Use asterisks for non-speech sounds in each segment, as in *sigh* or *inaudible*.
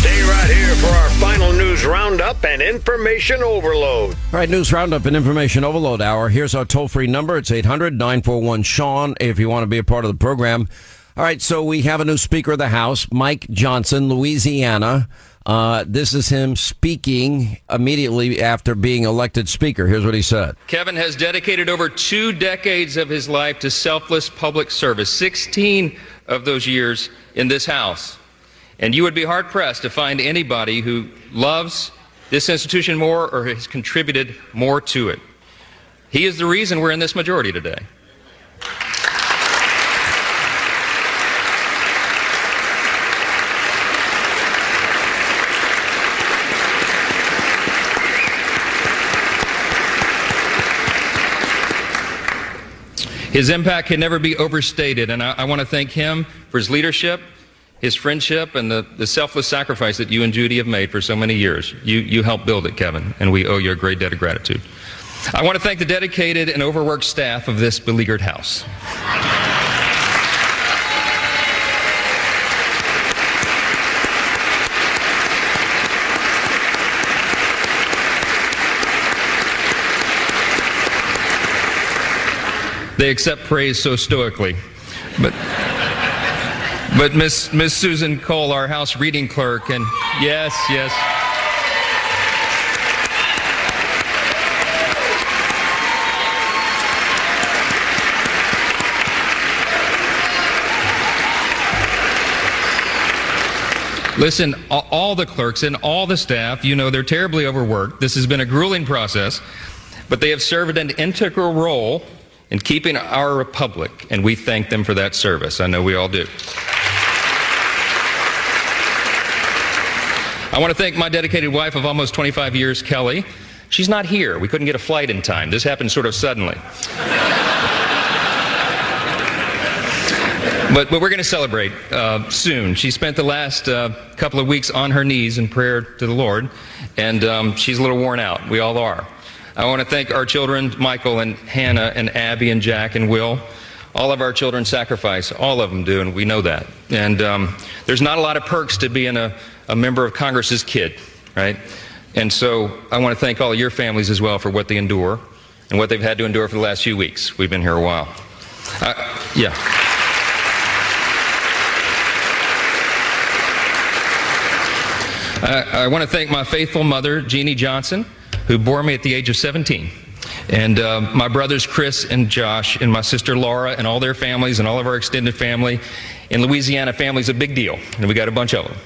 Stay right here for our final news roundup and information overload. All right, news roundup and information overload hour. Here's our toll free number. It's 800 941 Sean if you want to be a part of the program. All right, so we have a new Speaker of the House, Mike Johnson, Louisiana. Uh, this is him speaking immediately after being elected Speaker. Here's what he said Kevin has dedicated over two decades of his life to selfless public service, 16 of those years in this House. And you would be hard pressed to find anybody who loves this institution more or has contributed more to it. He is the reason we're in this majority today. His impact can never be overstated, and I, I want to thank him for his leadership his friendship and the, the selfless sacrifice that you and Judy have made for so many years. You, you helped build it, Kevin, and we owe you a great debt of gratitude. I want to thank the dedicated and overworked staff of this beleaguered house. They accept praise so stoically. But but Miss Miss Susan Cole, our house reading clerk, and yes, yes. Listen, all the clerks and all the staff, you know, they're terribly overworked. This has been a grueling process, but they have served an integral role in keeping our republic, and we thank them for that service. I know we all do. I want to thank my dedicated wife of almost 25 years, Kelly. She's not here. We couldn't get a flight in time. This happened sort of suddenly. *laughs* but, but we're going to celebrate uh, soon. She spent the last uh, couple of weeks on her knees in prayer to the Lord, and um, she's a little worn out. We all are. I want to thank our children, Michael and Hannah and Abby and Jack and Will. All of our children sacrifice. All of them do, and we know that. And um, there's not a lot of perks to being a a member of Congress's kid, right? And so I want to thank all your families as well for what they endure and what they've had to endure for the last few weeks. We've been here a while. Uh, yeah. I, I want to thank my faithful mother, Jeannie Johnson, who bore me at the age of 17. And uh, my brothers Chris and Josh, and my sister Laura, and all their families, and all of our extended family. In Louisiana, family's a big deal, and we got a bunch of them.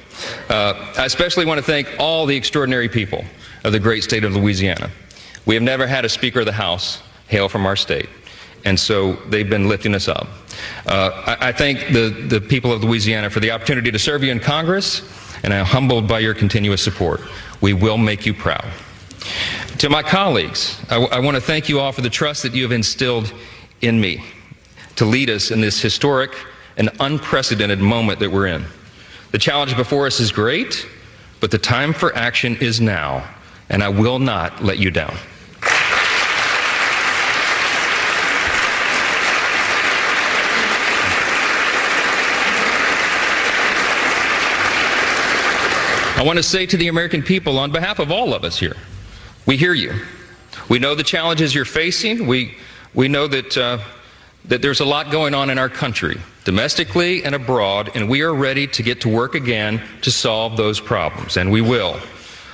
Uh, I especially want to thank all the extraordinary people of the great state of Louisiana. We have never had a Speaker of the House hail from our state, and so they've been lifting us up. Uh, I, I thank the, the people of Louisiana for the opportunity to serve you in Congress, and I'm humbled by your continuous support. We will make you proud. To my colleagues, I want to thank you all for the trust that you have instilled in me to lead us in this historic and unprecedented moment that we're in. The challenge before us is great, but the time for action is now, and I will not let you down. I want to say to the American people, on behalf of all of us here, we hear you. We know the challenges you're facing. We, we know that, uh, that there's a lot going on in our country, domestically and abroad, and we are ready to get to work again to solve those problems, and we will.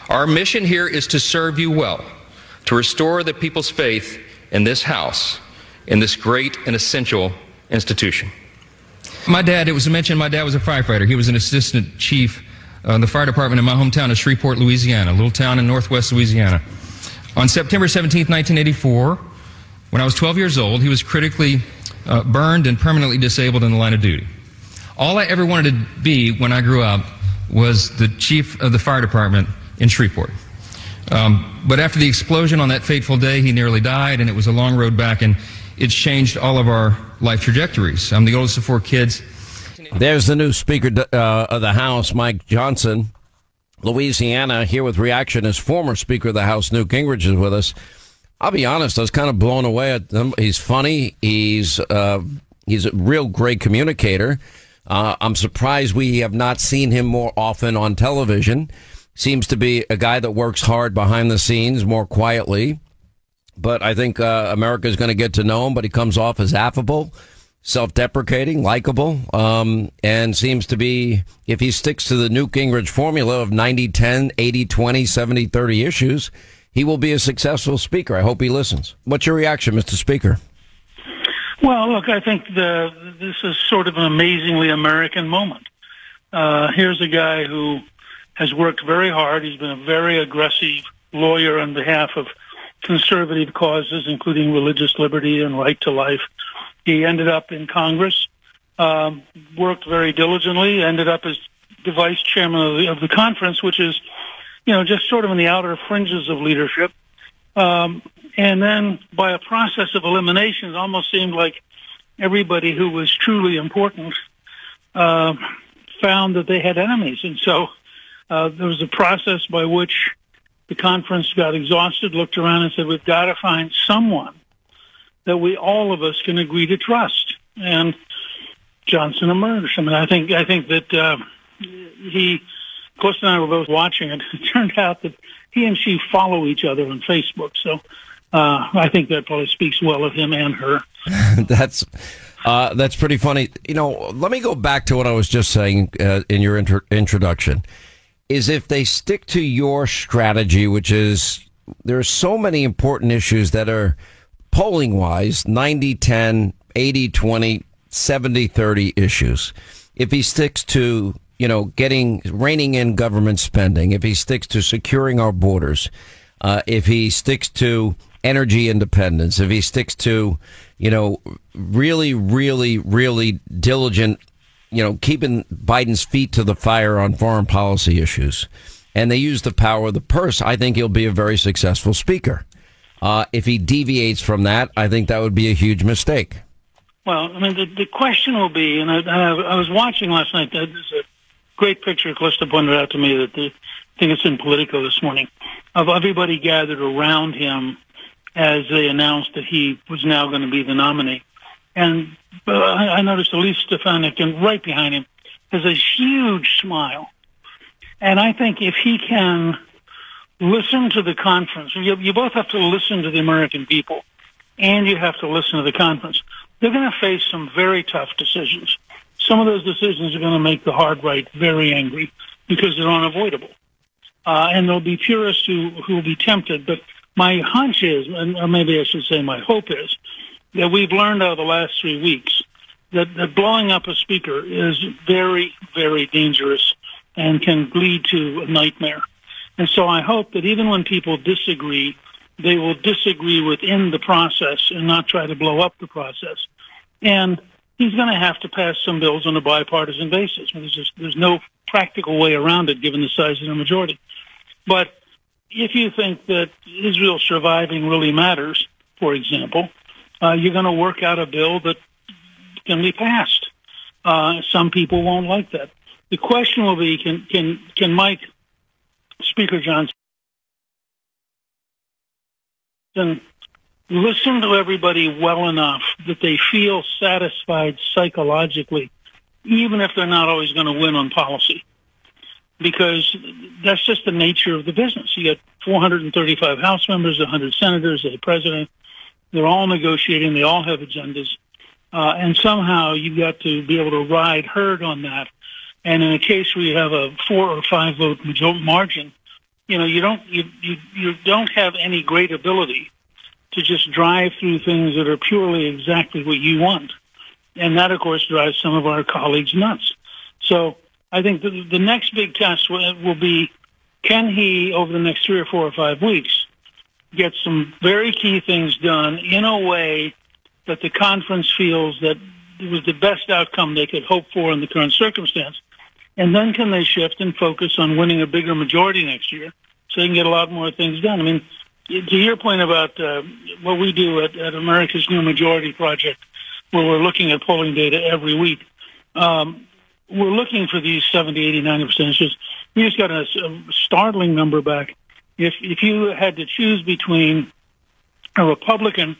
Our mission here is to serve you well, to restore the people's faith in this House, in this great and essential institution. My dad, it was mentioned, my dad was a firefighter. He was an assistant chief uh, the fire department in my hometown of Shreveport, Louisiana, a little town in northwest Louisiana. On September 17, 1984, when I was 12 years old, he was critically uh, burned and permanently disabled in the line of duty. All I ever wanted to be when I grew up was the chief of the fire department in Shreveport. Um, but after the explosion on that fateful day, he nearly died, and it was a long road back, and it's changed all of our life trajectories. I'm the oldest of four kids. There's the new Speaker uh, of the House, Mike Johnson, Louisiana, here with reaction as former Speaker of the House, Newt Gingrich, is with us. I'll be honest, I was kind of blown away at him. He's funny. He's uh, he's a real great communicator. Uh, I'm surprised we have not seen him more often on television. Seems to be a guy that works hard behind the scenes, more quietly. But I think uh, America is going to get to know him. But he comes off as affable self-deprecating, likable, um, and seems to be, if he sticks to the Newt Gingrich formula of 90-10, 80-20, 70-30 issues, he will be a successful speaker. I hope he listens. What's your reaction, Mr. Speaker? Well, look, I think the, this is sort of an amazingly American moment. Uh, here's a guy who has worked very hard. He's been a very aggressive lawyer on behalf of conservative causes, including religious liberty and right to life. He ended up in Congress, um, worked very diligently, ended up as the vice chairman of the, of the conference, which is, you know, just sort of in the outer fringes of leadership. Um, and then by a process of elimination, it almost seemed like everybody who was truly important uh, found that they had enemies. And so uh, there was a process by which the conference got exhausted, looked around and said, we've got to find someone that we all of us can agree to trust. And Johnson emerged. I mean, I think I think that uh, he, Cliff and I were both watching it. *laughs* It turned out that he and she follow each other on Facebook. So uh, I think that probably speaks well of him and her. *laughs* that's uh, that's pretty funny. You know, let me go back to what I was just saying uh, in your inter- introduction. Is if they stick to your strategy, which is there are so many important issues that are polling wise 90 10, 80 20, 70 30 issues. If he sticks to, you know, getting, reining in government spending, if he sticks to securing our borders, uh, if he sticks to energy independence, if he sticks to, you know, really, really, really diligent, you know, keeping Biden's feet to the fire on foreign policy issues, and they use the power of the purse, I think he'll be a very successful speaker. Uh, if he deviates from that, I think that would be a huge mistake. Well, I mean, the, the question will be, and I, I was watching last night. There's a great picture. Callista pointed out to me that the, I think it's in Politico this morning of everybody gathered around him as they announced that he was now going to be the nominee. And uh, I noticed Elise Stefanik, and right behind him, has a huge smile. And I think if he can listen to the conference. You, you both have to listen to the American people, and you have to listen to the conference. They're going to face some very tough decisions. Some of those decisions are going to make the hard right very angry because they're unavoidable. Uh, and there'll be purists who, who will be tempted. But my hunch is, and or maybe I should say my hope is, that we've learned of the last three weeks that, that blowing up a speaker is very, very dangerous and can lead to a nightmare. And so I hope that even when people disagree, they will disagree within the process and not try to blow up the process. And he's going to have to pass some bills on a bipartisan basis. There's just there's no practical way around it given the size of the majority. But if you think that Israel surviving really matters, for example, uh, you're going to work out a bill that can be passed. Uh, some people won't like that. The question will be, can can can Mike, Speaker Johnson, listen to everybody well enough that they feel satisfied psychologically, even if they're not always going to win on policy? Because that's just the nature of the business. You got 435 House members, 100 senators, a president. They're all negotiating. They all have agendas. Uh, and somehow you've got to be able to ride herd on that. And in a case where you have a four or five vote margin, you know you don't you, you you don't have any great ability to just drive through things that are purely exactly what you want, and that of course drives some of our colleagues nuts. So I think the, the next big test will, will be can he over the next three or four or five weeks get some very key things done in a way that the conference feels that it was the best outcome they could hope for in the current circumstance. And then can they shift and focus on winning a bigger majority next year so they can get a lot more things done? I mean, to your point about uh, what we do at, at America's New Majority Project, where we're looking at polling data every week, um, we're looking for these 70, 80, 90 percentages. We just got a, a startling number back. If if you had to choose between a Republican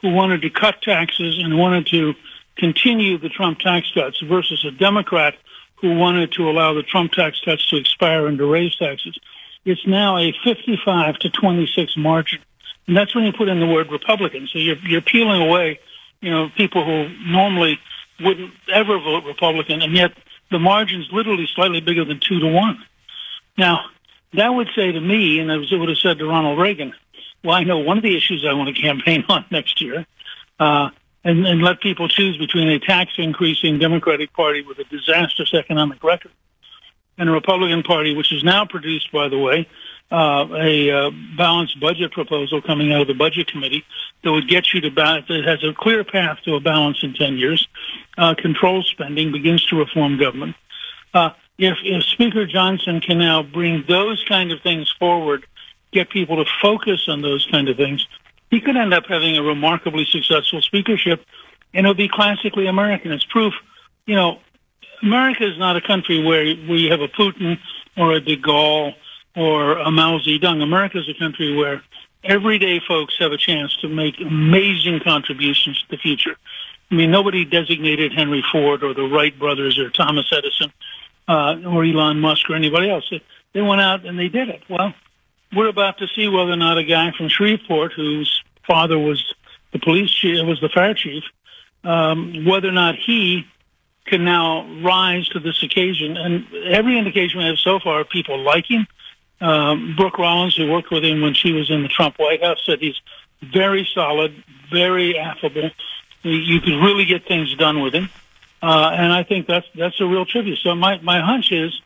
who wanted to cut taxes and wanted to continue the Trump tax cuts versus a Democrat who wanted to allow the Trump tax cuts to expire and to raise taxes. It's now a 55 to 26 margin. And that's when you put in the word Republican. So you're, you're peeling away, you know, people who normally wouldn't ever vote Republican, and yet the margin's literally slightly bigger than two to one. Now, that would say to me, and as it would have said to Ronald Reagan, well, I know one of the issues I want to campaign *laughs* on next year, uh, and, and let people choose between a tax increasing Democratic Party with a disastrous economic record and a Republican Party, which has now produced, by the way, uh, a uh, balanced budget proposal coming out of the Budget Committee that would get you to balance, that has a clear path to a balance in 10 years, uh, controls spending, begins to reform government. Uh, if, if Speaker Johnson can now bring those kind of things forward get people to focus on those kind of things, he could end up having a remarkably successful speakership, and it'll be classically American. It's proof, you know, America is not a country where we have a Putin or a De Gaulle or a Mao Zedong. America is a country where everyday folks have a chance to make amazing contributions to the future. I mean, nobody designated Henry Ford or the Wright brothers or Thomas Edison uh, or Elon Musk or anybody else. They went out and they did it. Well, we're about to see whether or not a guy from Shreveport, whose father was the police chief, was the fire chief, um, whether or not he can now rise to this occasion. And every indication we have so far, of people like him. Um, Brooke Rollins, who worked with him when she was in the Trump White House, said he's very solid, very affable. You could really get things done with him. Uh, and I think that's that's a real tribute. So my, my hunch is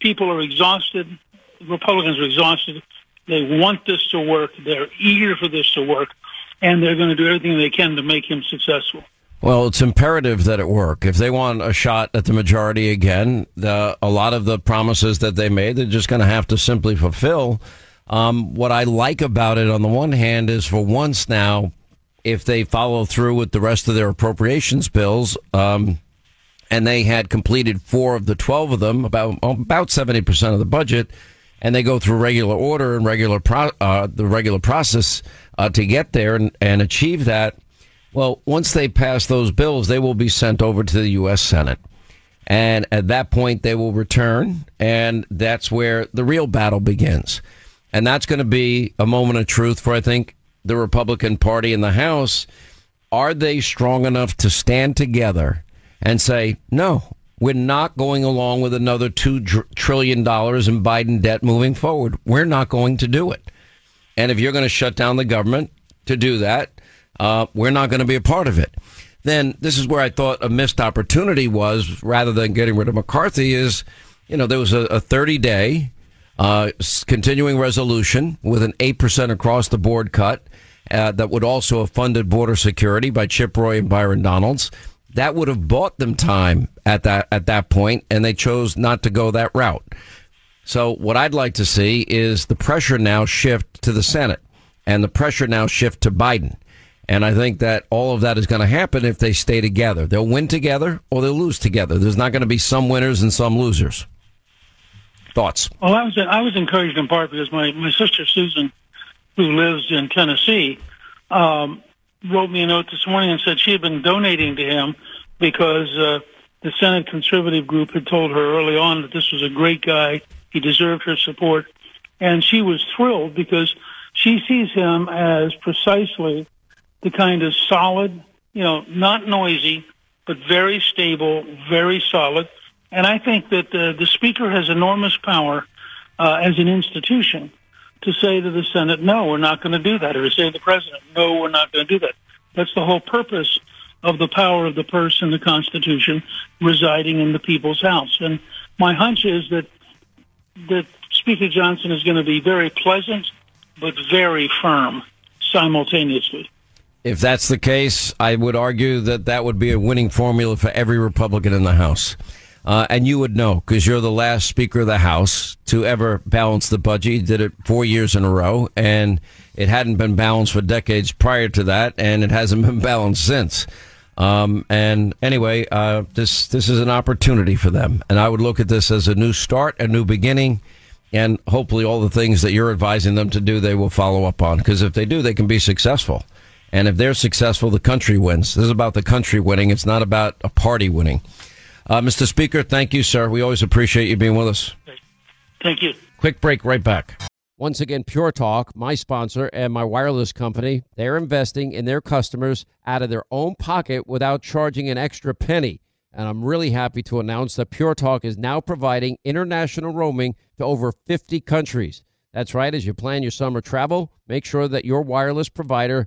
people are exhausted. Republicans are exhausted. They want this to work. They're eager for this to work, and they're going to do everything they can to make him successful. Well, it's imperative that it work. If they want a shot at the majority again, the, a lot of the promises that they made, they're just going to have to simply fulfill. Um, what I like about it, on the one hand, is for once now, if they follow through with the rest of their appropriations bills, um, and they had completed four of the 12 of them, about about 70% of the budget, and they go through regular order and regular pro, uh, the regular process uh, to get there and, and achieve that. Well, once they pass those bills, they will be sent over to the U.S. Senate. And at that point, they will return, and that's where the real battle begins. And that's going to be a moment of truth for, I think, the Republican Party in the House. Are they strong enough to stand together and say, no, we're not going along with another $2 trillion in Biden debt moving forward. We're not going to do it. And if you're going to shut down the government to do that, uh, we're not going to be a part of it. Then this is where I thought a missed opportunity was rather than getting rid of McCarthy is, you know, there was a, a 30 day uh, continuing resolution with an 8% across the board cut uh, that would also have funded border security by Chip Roy and Byron Donalds that would have bought them time at that at that point, and they chose not to go that route. So what I'd like to see is the pressure now shift to the Senate and the pressure now shift to Biden. And I think that all of that is going to happen if they stay together. They'll win together or they'll lose together. There's not going to be some winners and some losers. Thoughts? Well, I was I was encouraged in part because my my sister Susan, who lives in Tennessee, um, wrote me a note this morning and said she had been donating to him because uh, the Senate conservative group had told her early on that this was a great guy. He deserved her support, and she was thrilled because she sees him as precisely the kind of solid, you know, not noisy, but very stable, very solid. And I think that uh, the Speaker has enormous power uh, as an institution to say to the Senate, no, we're not going to do that, or to say to the President, no, we're not going to do that. That's the whole purpose of the power of the purse in the Constitution residing in the people's house. And my hunch is that that Speaker Johnson is going to be very pleasant, but very firm simultaneously. If that's the case, I would argue that that would be a winning formula for every Republican in the House. Uh, and you would know because you're the last Speaker of the House to ever balance the budget. You did it four years in a row, and it hadn't been balanced for decades prior to that, and it hasn't been *laughs* balanced since. Um, and anyway, uh, this this is an opportunity for them, and I would look at this as a new start, a new beginning, and hopefully all the things that you're advising them to do, they will follow up on. Because if they do, they can be successful. And if they're successful, the country wins. This is about the country winning. It's not about a party winning. Uh, Mr. Speaker, thank you, sir. We always appreciate you being with us. Thank you. Quick break, right back. Once again, Pure Talk, my sponsor and my wireless company, they're investing in their customers out of their own pocket without charging an extra penny. And I'm really happy to announce that Pure Talk is now providing international roaming to over 50 countries. That's right. As you plan your summer travel, make sure that your wireless provider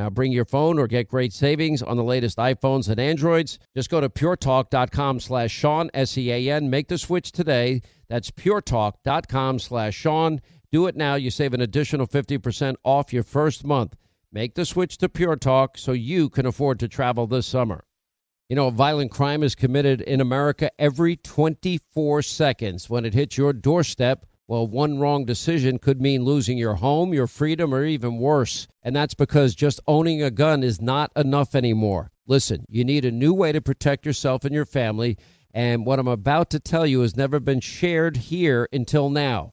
Now bring your phone or get great savings on the latest iPhones and Androids. Just go to puretalk.com slash Sean, S-E-A-N. Make the switch today. That's puretalk.com slash Sean. Do it now. You save an additional 50% off your first month. Make the switch to Pure Talk so you can afford to travel this summer. You know, violent crime is committed in America every 24 seconds. When it hits your doorstep, well, one wrong decision could mean losing your home, your freedom, or even worse. And that's because just owning a gun is not enough anymore. Listen, you need a new way to protect yourself and your family. And what I'm about to tell you has never been shared here until now.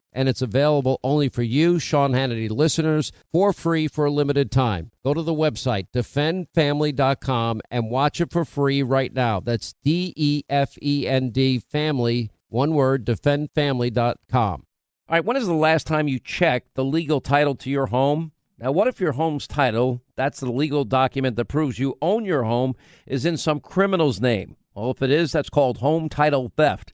and it's available only for you, Sean Hannity listeners, for free for a limited time. Go to the website, defendfamily.com, and watch it for free right now. That's D E F E N D family, one word, defendfamily.com. All right, when is the last time you checked the legal title to your home? Now, what if your home's title, that's the legal document that proves you own your home, is in some criminal's name? Well, if it is, that's called home title theft.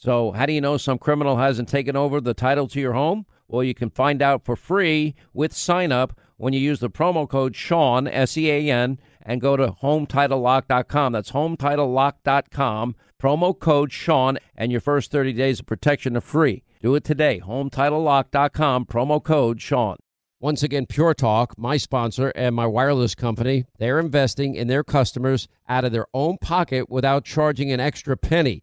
So, how do you know some criminal hasn't taken over the title to your home? Well, you can find out for free with sign up when you use the promo code Sean, S E A N, and go to HometitleLock.com. That's HometitleLock.com. Promo code Sean, and your first 30 days of protection are free. Do it today. HometitleLock.com. Promo code Sean. Once again, Pure Talk, my sponsor and my wireless company, they're investing in their customers out of their own pocket without charging an extra penny.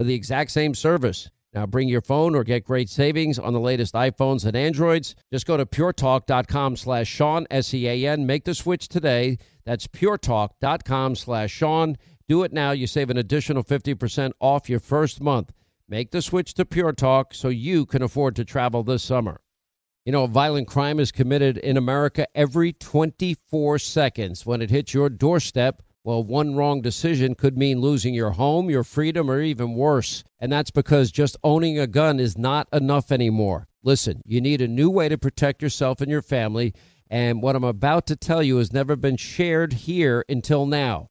for the exact same service. Now bring your phone or get great savings on the latest iPhones and Androids. Just go to puretalk.com slash Sean, S-E-A-N. Make the switch today. That's puretalk.com slash Sean. Do it now. You save an additional 50% off your first month. Make the switch to Pure Talk so you can afford to travel this summer. You know, a violent crime is committed in America every 24 seconds. When it hits your doorstep, well, one wrong decision could mean losing your home, your freedom, or even worse. And that's because just owning a gun is not enough anymore. Listen, you need a new way to protect yourself and your family. And what I'm about to tell you has never been shared here until now.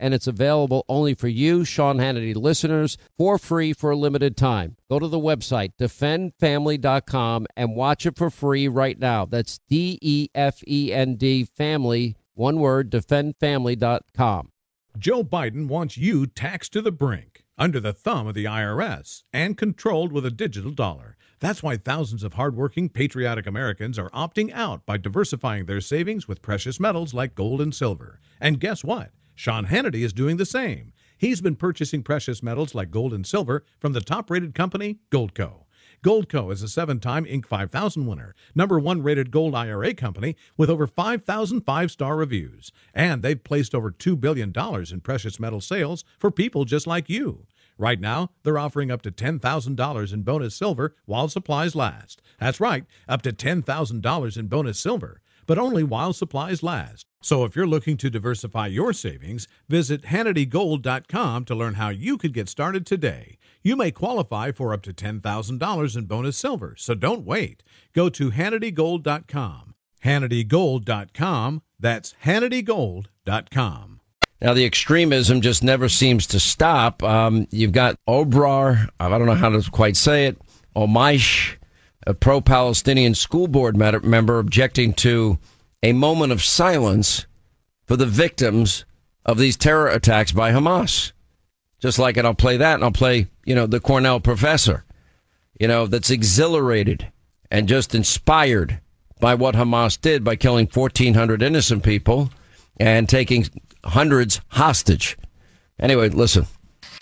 and it's available only for you, Sean Hannity listeners, for free for a limited time. Go to the website, defendfamily.com, and watch it for free right now. That's D E F E N D family, one word, defendfamily.com. Joe Biden wants you taxed to the brink, under the thumb of the IRS, and controlled with a digital dollar. That's why thousands of hardworking, patriotic Americans are opting out by diversifying their savings with precious metals like gold and silver. And guess what? Sean Hannity is doing the same. He's been purchasing precious metals like gold and silver from the top rated company, Goldco. Goldco is a seven time Inc. 5000 winner, number one rated gold IRA company with over 5,000 five star reviews. And they've placed over $2 billion in precious metal sales for people just like you. Right now, they're offering up to $10,000 in bonus silver while supplies last. That's right, up to $10,000 in bonus silver, but only while supplies last. So if you're looking to diversify your savings, visit HannityGold.com to learn how you could get started today. You may qualify for up to $10,000 in bonus silver, so don't wait. Go to HannityGold.com. HannityGold.com. That's HannityGold.com. Now, the extremism just never seems to stop. Um, you've got Obrar, I don't know how to quite say it, Omeish, a pro Palestinian school board member objecting to a moment of silence for the victims of these terror attacks by Hamas. Just like it, I'll play that and I'll play, you know, the Cornell professor, you know, that's exhilarated and just inspired by what Hamas did by killing 1,400 innocent people and taking hundreds hostage. Anyway, listen.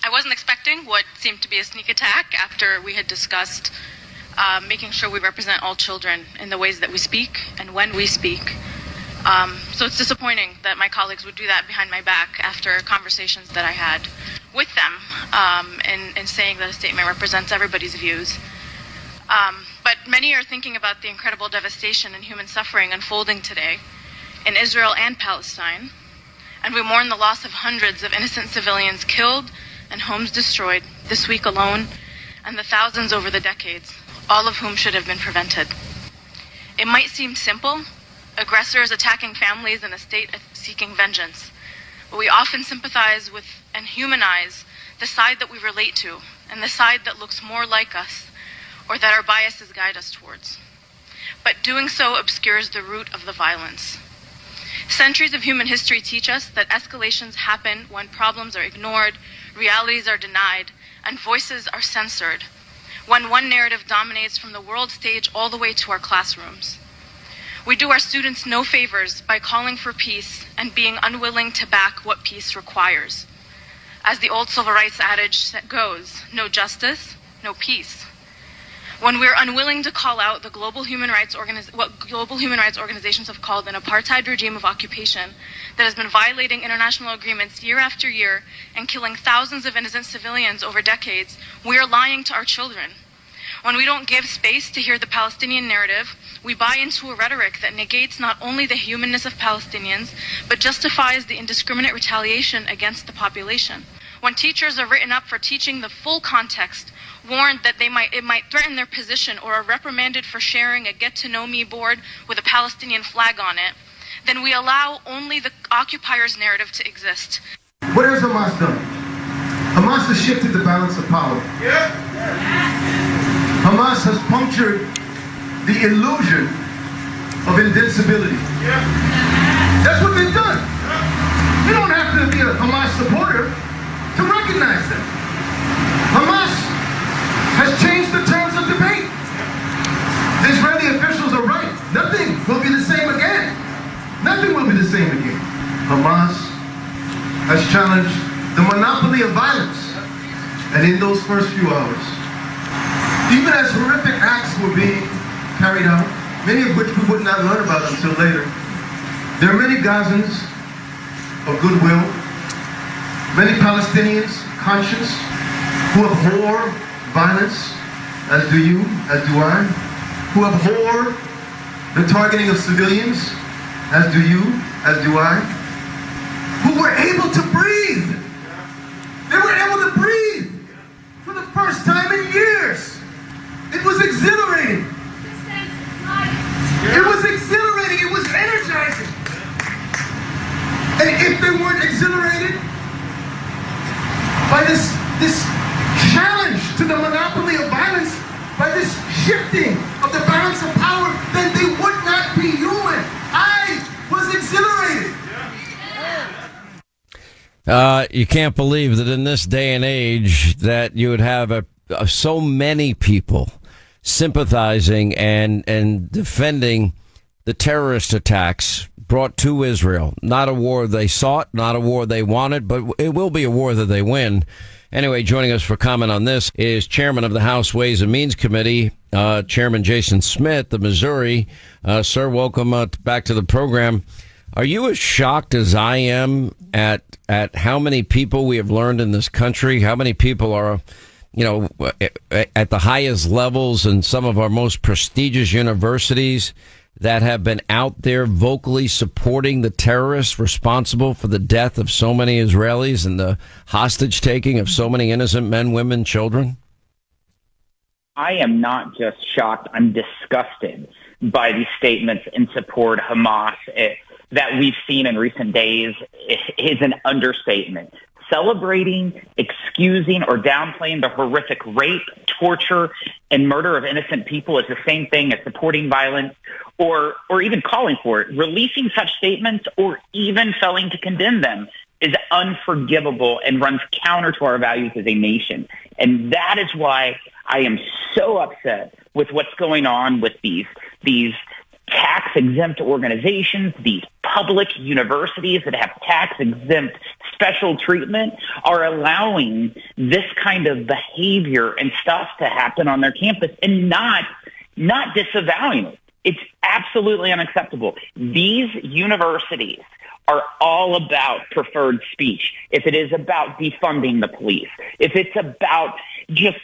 I wasn't expecting what seemed to be a sneak attack after we had discussed uh, making sure we represent all children in the ways that we speak and when we speak. Um, so it's disappointing that my colleagues would do that behind my back after conversations that I had with them um, in, in saying that a statement represents everybody's views. Um, but many are thinking about the incredible devastation and human suffering unfolding today in Israel and Palestine, and we mourn the loss of hundreds of innocent civilians killed and homes destroyed this week alone, and the thousands over the decades all of whom should have been prevented. It might seem simple aggressors attacking families in a state seeking vengeance, but we often sympathize with and humanize the side that we relate to and the side that looks more like us or that our biases guide us towards. But doing so obscures the root of the violence. Centuries of human history teach us that escalations happen when problems are ignored, realities are denied, and voices are censored when one narrative dominates from the world stage all the way to our classrooms. We do our students no favors by calling for peace and being unwilling to back what peace requires. As the old civil rights adage goes, no justice, no peace. When we're unwilling to call out the global human rights organiz- what global human rights organizations have called an apartheid regime of occupation that has been violating international agreements year after year and killing thousands of innocent civilians over decades, we are lying to our children. When we don't give space to hear the Palestinian narrative, we buy into a rhetoric that negates not only the humanness of Palestinians, but justifies the indiscriminate retaliation against the population. when teachers are written up for teaching the full context, warned that they might it might threaten their position or are reprimanded for sharing a get to know me board with a Palestinian flag on it, then we allow only the occupier's narrative to exist. What has Hamas done? Hamas has shifted the balance of power. Hamas has punctured the illusion of invincibility. That's what they've done. You don't have to be a Hamas supporter to recognize them. Hamas has changed the terms of debate. The Israeli officials are right. Nothing will be the same again. Nothing will be the same again. Hamas has challenged the monopoly of violence. And in those first few hours, even as horrific acts were being carried out, many of which we would not learn about until later, there are many Gazans of goodwill, many Palestinians conscious who abhor violence, as do you, as do I, who abhor the targeting of civilians, as do you, as do I, who were able to breathe. They were able to breathe for the first time in years. It was exhilarating. It was exhilarating. It was energizing. And if they weren't exhilarated by this, this challenge to the monopoly of violence, by this shifting of the balance of power, then they would not be human. I was exhilarated. Uh, you can't believe that in this day and age that you would have a, a, so many people sympathizing and and defending the terrorist attacks brought to Israel. Not a war they sought, not a war they wanted, but it will be a war that they win. Anyway, joining us for comment on this is Chairman of the House Ways and Means Committee, uh, Chairman Jason Smith of Missouri. Uh, sir, welcome uh, back to the program. Are you as shocked as I am at at how many people we have learned in this country? How many people are, you know, at the highest levels in some of our most prestigious universities that have been out there vocally supporting the terrorists responsible for the death of so many Israelis and the hostage taking of so many innocent men, women, children? I am not just shocked, I'm disgusted by these statements in support Hamas. It, that we've seen in recent days is an understatement. Celebrating, excusing, or downplaying the horrific rape, torture, and murder of innocent people is the same thing as supporting violence or, or even calling for it. Releasing such statements or even failing to condemn them is unforgivable and runs counter to our values as a nation. And that is why I am so upset with what's going on with these, these tax exempt organizations, these public universities that have tax exempt special treatment are allowing this kind of behavior and stuff to happen on their campus and not not disavowing it. It's absolutely unacceptable. These universities are all about preferred speech. If it is about defunding the police, if it's about just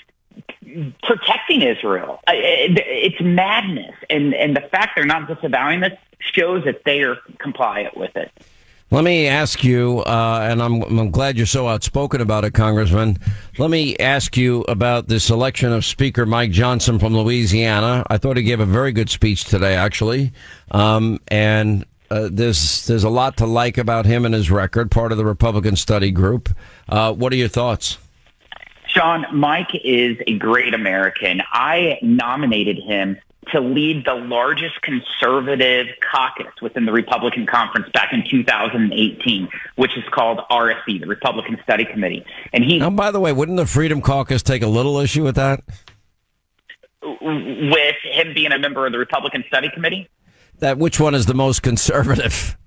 protecting Israel. It's madness. And, and the fact they're not disavowing this shows that they are compliant with it. Let me ask you, uh, and I'm, I'm, glad you're so outspoken about it, Congressman. Let me ask you about this election of Speaker Mike Johnson from Louisiana. I thought he gave a very good speech today, actually. Um, and uh, there's there's a lot to like about him and his record, part of the Republican study group. Uh, what are your thoughts? Sean, Mike is a great American. I nominated him to lead the largest conservative caucus within the Republican conference back in 2018, which is called RSC, the Republican Study Committee. And he. Oh, by the way, wouldn't the Freedom Caucus take a little issue with that? With him being a member of the Republican Study Committee? That which one is the most conservative? *laughs*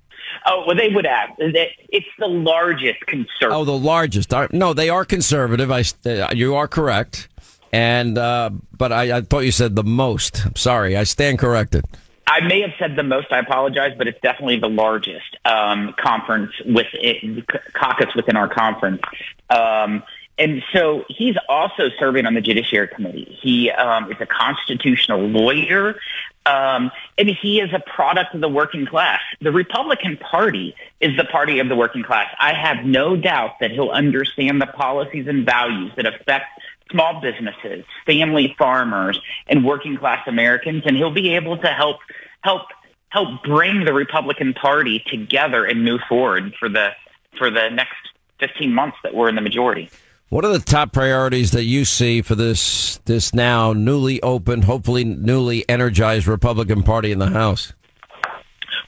Oh, well, they would have. It's the largest conservative. Oh, the largest. No, they are conservative. I, uh, you are correct. And uh, but I, I thought you said the most. I'm sorry. I stand corrected. I may have said the most. I apologize, but it's definitely the largest um, conference with it, caucus within our conference. Um, and so he's also serving on the Judiciary Committee. He um, is a constitutional lawyer, um, and he is a product of the working class. The Republican Party is the party of the working class. I have no doubt that he'll understand the policies and values that affect small businesses, family farmers, and working class Americans, and he'll be able to help help help bring the Republican Party together and move forward for the for the next 15 months that we're in the majority. What are the top priorities that you see for this this now newly opened, hopefully newly energized Republican Party in the House?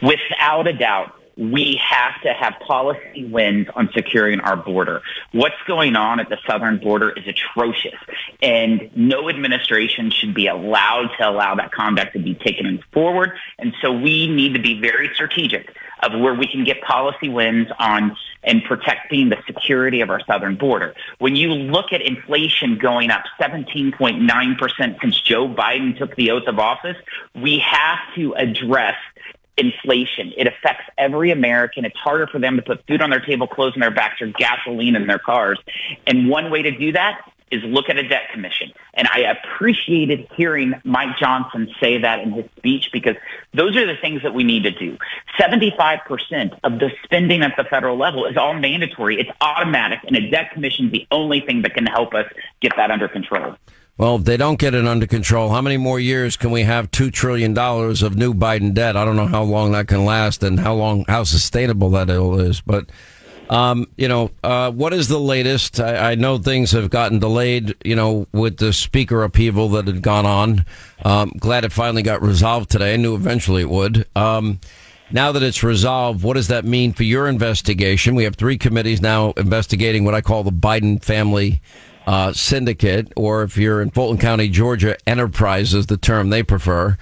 Without a doubt, we have to have policy wins on securing our border. What's going on at the southern border is atrocious, and no administration should be allowed to allow that conduct to be taken forward. And so we need to be very strategic of where we can get policy wins on and protecting the security of our southern border. When you look at inflation going up 17.9% since Joe Biden took the oath of office, we have to address inflation. It affects every American. It's harder for them to put food on their table, clothes on their backs, or gasoline in their cars. And one way to do that is look at a debt commission. And I appreciated hearing Mike Johnson say that in his speech because those are the things that we need to do. 75% of the spending at the federal level is all mandatory. It's automatic and a debt commission is the only thing that can help us get that under control. Well, if they don't get it under control, how many more years can we have $2 trillion of new Biden debt? I don't know how long that can last and how long, how sustainable that is. But, um, you know, uh, what is the latest? I, I, know things have gotten delayed, you know, with the speaker upheaval that had gone on. Um, glad it finally got resolved today. I knew eventually it would. Um, now that it's resolved, what does that mean for your investigation? We have three committees now investigating what I call the Biden family uh, syndicate, or if you're in Fulton County, Georgia, enterprise is the term they prefer.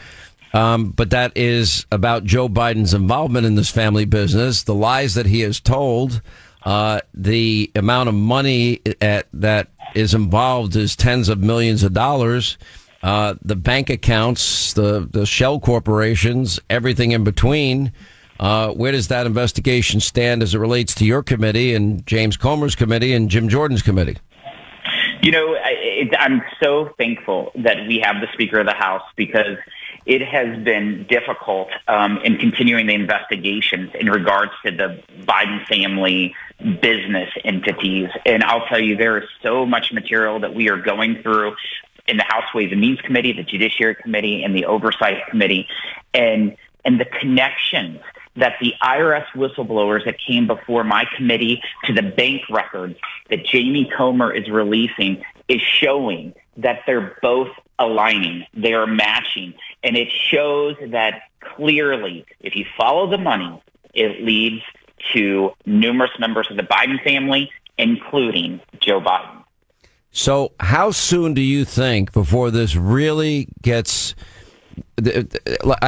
Um, but that is about Joe Biden's involvement in this family business, the lies that he has told, uh, the amount of money at, that is involved is tens of millions of dollars. Uh, the bank accounts, the the shell corporations, everything in between. Uh, where does that investigation stand as it relates to your committee and James Comer's committee and Jim Jordan's committee? You know, it, I'm so thankful that we have the Speaker of the House because it has been difficult um, in continuing the investigations in regards to the Biden family business entities. And I'll tell you, there is so much material that we are going through in the House Ways and Means Committee, the Judiciary Committee, and the Oversight Committee, and and the connections that the IRS whistleblowers that came before my committee to the bank records that Jamie Comer is releasing is showing that they're both aligning. They are matching. And it shows that clearly, if you follow the money, it leads to numerous members of the Biden family, including Joe Biden. So, how soon do you think before this really gets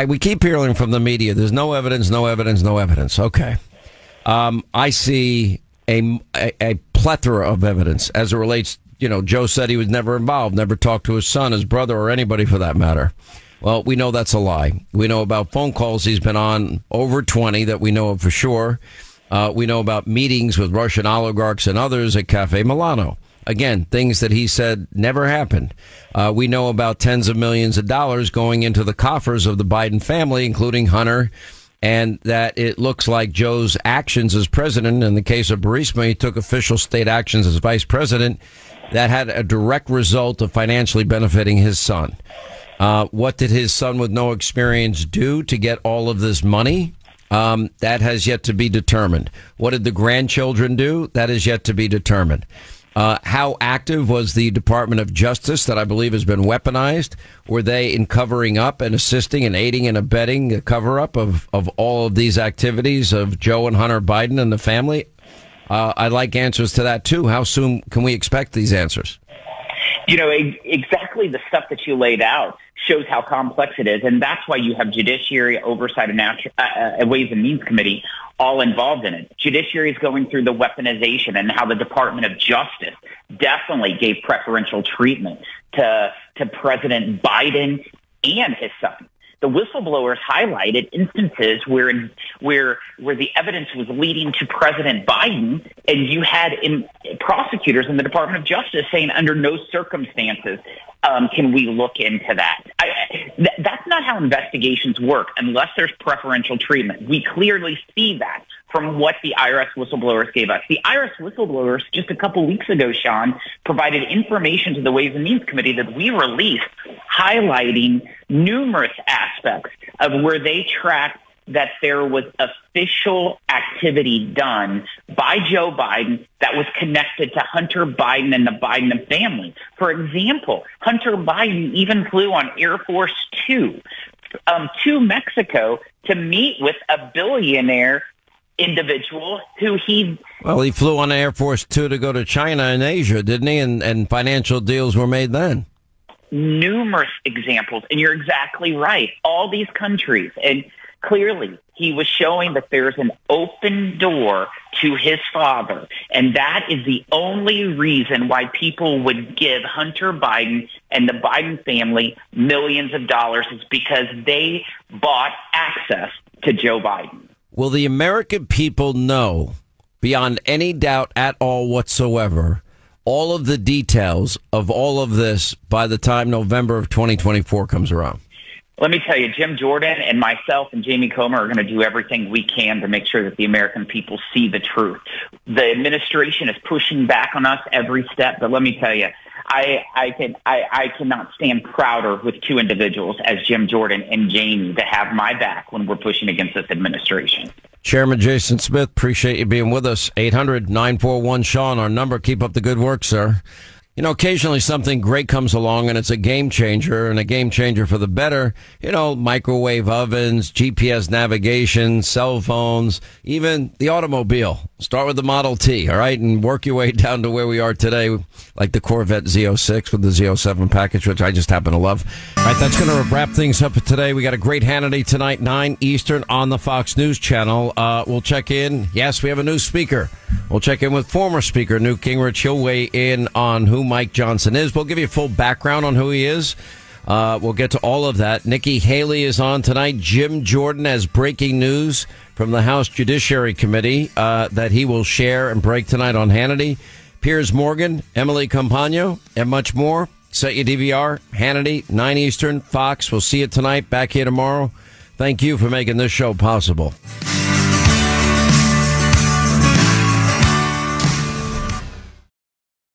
we keep hearing from the media. There's no evidence, no evidence, no evidence. Okay, um, I see a, a, a plethora of evidence as it relates. You know, Joe said he was never involved, never talked to his son, his brother, or anybody for that matter. Well, we know that's a lie. We know about phone calls he's been on over 20 that we know of for sure. Uh, we know about meetings with Russian oligarchs and others at Cafe Milano. Again, things that he said never happened. Uh, we know about tens of millions of dollars going into the coffers of the Biden family, including Hunter, and that it looks like Joe's actions as president, in the case of Burisma, he took official state actions as vice president that had a direct result of financially benefiting his son. Uh, what did his son with no experience do to get all of this money? Um, that has yet to be determined. What did the grandchildren do? That is yet to be determined. Uh, how active was the Department of Justice that I believe has been weaponized? Were they in covering up and assisting and aiding and abetting the cover up of, of all of these activities of Joe and Hunter Biden and the family? Uh, I'd like answers to that too. How soon can we expect these answers? You know, exactly the stuff that you laid out shows how complex it is. And that's why you have Judiciary Oversight and Natural, uh, uh, Ways and Means Committee all involved in it. Judiciary is going through the weaponization and how the Department of Justice definitely gave preferential treatment to, to President Biden and his son. The whistleblowers highlighted instances where where where the evidence was leading to President Biden, and you had in, prosecutors in the Department of Justice saying under no circumstances um, can we look into that? I, th- that's not how investigations work unless there's preferential treatment. We clearly see that from what the IRS whistleblowers gave us. The IRS whistleblowers just a couple weeks ago, Sean, provided information to the Ways and Means Committee that we released highlighting numerous aspects of where they tracked that there was official activity done by Joe Biden that was connected to Hunter Biden and the Biden family. For example, Hunter Biden even flew on Air Force Two um, to Mexico to meet with a billionaire individual who he well he flew on air force 2 to go to china and asia didn't he and, and financial deals were made then numerous examples and you're exactly right all these countries and clearly he was showing that there's an open door to his father. And that is the only reason why people would give Hunter Biden and the Biden family millions of dollars is because they bought access to Joe Biden. Will the American people know beyond any doubt at all whatsoever all of the details of all of this by the time November of 2024 comes around? let me tell you, Jim Jordan and myself and Jamie Comer are going to do everything we can to make sure that the American people see the truth. The administration is pushing back on us every step, but let me tell you, I, I can I, I cannot stand prouder with two individuals as Jim Jordan and Jamie to have my back when we're pushing against this administration. Chairman Jason Smith, appreciate you being with us. 800 941 Sean, our number. Keep up the good work, sir. You know, occasionally something great comes along and it's a game changer and a game changer for the better. You know, microwave ovens, GPS navigation, cell phones, even the automobile. Start with the Model T, all right, and work your way *laughs* down to where we are today, like the Corvette Z06 with the Z07 package, which I just happen to love. All right, that's going to wrap things up for today. We got a great Hannity tonight, 9 Eastern on the Fox News Channel. Uh, we'll check in. Yes, we have a new speaker. We'll check in with former Speaker Newt Gingrich. He'll weigh in on who Mike Johnson is. We'll give you a full background on who he is. Uh, we'll get to all of that. Nikki Haley is on tonight. Jim Jordan has breaking news from the House Judiciary Committee uh, that he will share and break tonight on Hannity. Piers Morgan, Emily Compagno, and much more. Set your DVR, Hannity, 9 Eastern, Fox. We'll see you tonight. Back here tomorrow. Thank you for making this show possible.